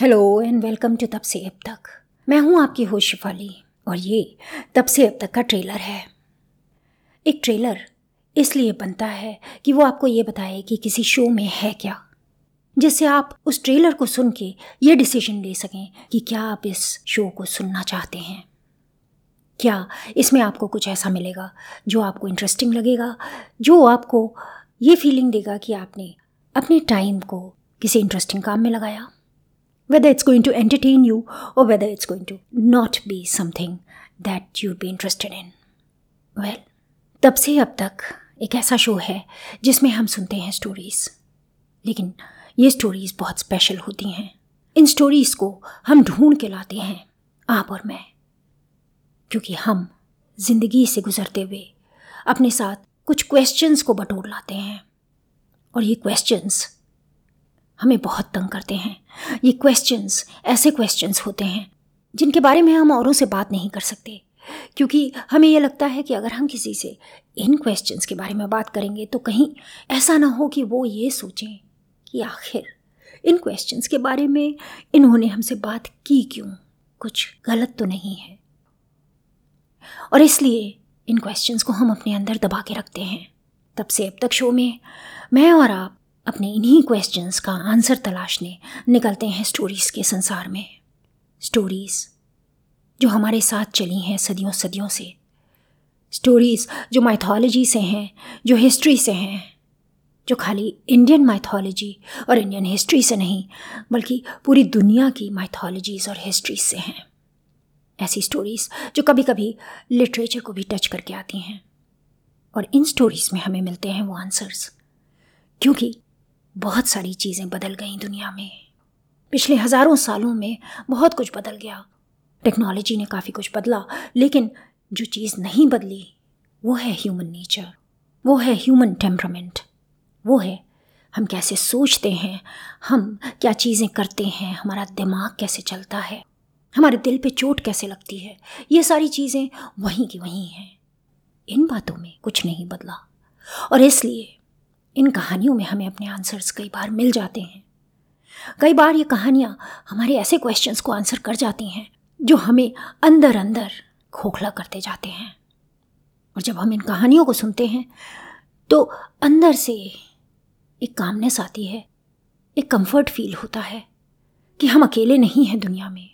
Hello and welcome to तब से अब तक मैं हूँ आपकी होश शिफाली, और ये तब से अब तक का ट्रेलर है। एक ट्रेलर इसलिए बनता है कि वो आपको ये बताए कि किसी शो में है क्या, जिससे आप उस ट्रेलर को सुन के ये डिसीज़न ले सकें कि क्या आप इस शो को सुनना चाहते हैं। क्या इसमें आपको कुछ ऐसा मिलेगा जो आपको इंटरेस्टिंग लगेगा, जो आपको ये फीलिंग देगा कि आपने अपने टाइम को किसी इंटरेस्टिंग काम में लगाया। Whether it's going to entertain you or whether it's going to not be something that you'd be interested in. Well, तब से अब तक एक ऐसा शो है जिसमें हम सुनते हैं स्टोरीज़ लेकिन ये स्टोरीज़ बहुत स्पेशल होती हैं. इन स्टोरीज़ को हम ढूंढ के लाते हैं आप और मैं. क्योंकि हम ज़िंदगी से गुजरते हुए अपने साथ कुछ क्वेश्चंस को बटोर लाते हैं. और ये क्वेश्चंस हमें बहुत तंग करते हैं। ये क्वेश्चंस ऐसे क्वेश्चंस होते हैं, जिनके बारे में हम औरों से बात नहीं कर सकते। क्योंकि हमें यह लगता है कि अगर हम किसी से इन क्वेश्चंस के बारे में बात करेंगे तो कहीं ऐसा ना हो कि वो ये सोचें कि आखिर इन क्वेश्चंस के बारे में इन्होंने हमसे बात की क्यों? कुछ गलत तो नहीं है। और इसलिए इन क्वेश्चंस को हम अपने अंदर दबा के रखते हैं। तब से अब तक शो में मैं और आप अपने इन्हीं क्वेश्चंस का आंसर तलाशने निकलते हैं स्टोरीज़ के संसार में। स्टोरीज़ जो हमारे साथ चली हैं सदियों सदियों से। स्टोरीज़ जो माइथोलॉजी से हैं, जो हिस्ट्री से हैं, जो खाली इंडियन माइथोलॉजी और इंडियन हिस्ट्री से नहीं, बल्कि पूरी दुनिया की माइथोलॉजीज़ और हिस्ट्रीज से हैं। ऐसी स्टोरीज़ जो कभी कभी लिटरेचर को भी टच करके आती हैं। और इन स्टोरीज़ में हमें मिलते हैं वो आंसर्स क्योंकि बहुत सारी चीज़ें बदल गई दुनिया में। पिछले हज़ारों सालों में बहुत कुछ बदल गया। टेक्नोलॉजी ने काफ़ी कुछ बदला, लेकिन जो चीज़ नहीं बदली, वो है ह्यूमन नेचर वो है ह्यूमन टेम्परामेंट वो है हम कैसे सोचते हैं, हम क्या चीज़ें करते हैं, हमारा दिमाग कैसे चलता है, हमारे दिल पे चोट कैसे लगती है, ये सारी चीज़ें वहीं की वहीं हैं। इन बातों में कुछ नहीं बदला। और इसलिए इन कहानियों में हमें अपने आंसर्स कई बार मिल जाते हैं। कई बार ये कहानियाँ हमारे ऐसे क्वेश्चंस को आंसर कर जाती हैं, जो हमें अंदर अंदर खोखला करते जाते हैं। और जब हम इन कहानियों को सुनते हैं तो अंदर से एक कामनेस आती है, एक कंफर्ट फील होता है कि हम अकेले नहीं हैं दुनिया में।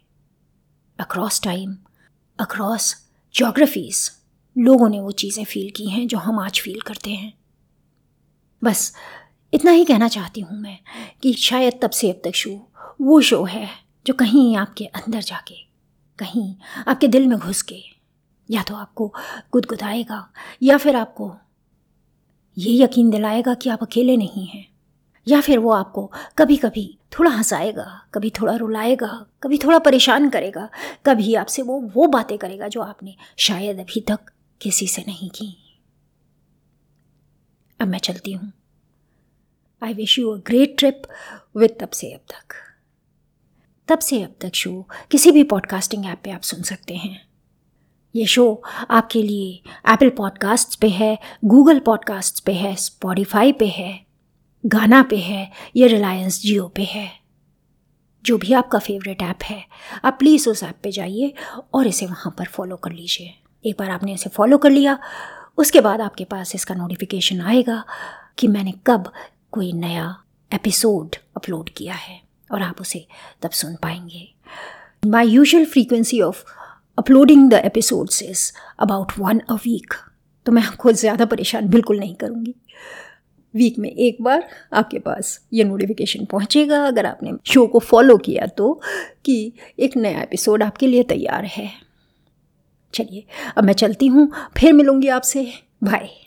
अक्रॉस टाइम अक्रॉस जोग्राफीज़ लोगों ने वो चीज़ें फील की हैं जो हम आज फील करते हैं। बस, इतना ही कहना चाहती हूँ मैं कि शायद तब से अब तक शो, वो शो है जो कहीं आपके अंदर जाके, कहीं आपके दिल में घुस के या तो आपको गुदगुदाएगा, या फिर आपको ये यकीन दिलाएगा कि आप अकेले नहीं हैं, या फिर वो आपको कभी कभी थोड़ा हंसाएगा, कभी थोड़ा रुलाएगा, कभी थोड़ा परेशान करेगा कभी आपसे वो वो बातें करेगा जो आपने शायद अभी तक किसी से नहीं की। अब मैं चलती हूँ। I wish you a great trip with तब से अब तक। तब से अब तक शो किसी भी पॉडकास्टिंग ऐप पे आप सुन सकते हैं। ये शो आपके लिए एप्पल पॉडकास्ट पे है गूगल पॉडकास्ट पे है स्पॉटिफाई पे है गाना पे है, या रिलायंस जियो पे है। जो भी आपका फेवरेट ऐप है, आप प्लीज़ उस ऐप पे जाइए और इसे वहाँ पर फॉलो कर लीजिए। एक बार आपने इसे फॉलो कर लिया उसके बाद आपके पास इसका नोटिफिकेशन आएगा कि मैंने कब कोई नया एपिसोड अपलोड किया है और आप उसे तब सुन पाएँगे। My usual frequency of uploading the episodes is about one a week तो मैं आपको ज़्यादा परेशान बिल्कुल नहीं करूँगी। वीक में एक बार आपके पास ये नोटिफिकेशन पहुँचेगा। अगर आपने शो को फॉलो किया तो कि एक नया एपिसोड आपके लिए तैयार है। चलिए अब मैं चलती हूँ फिर मिलूँगी आपसे। बाय।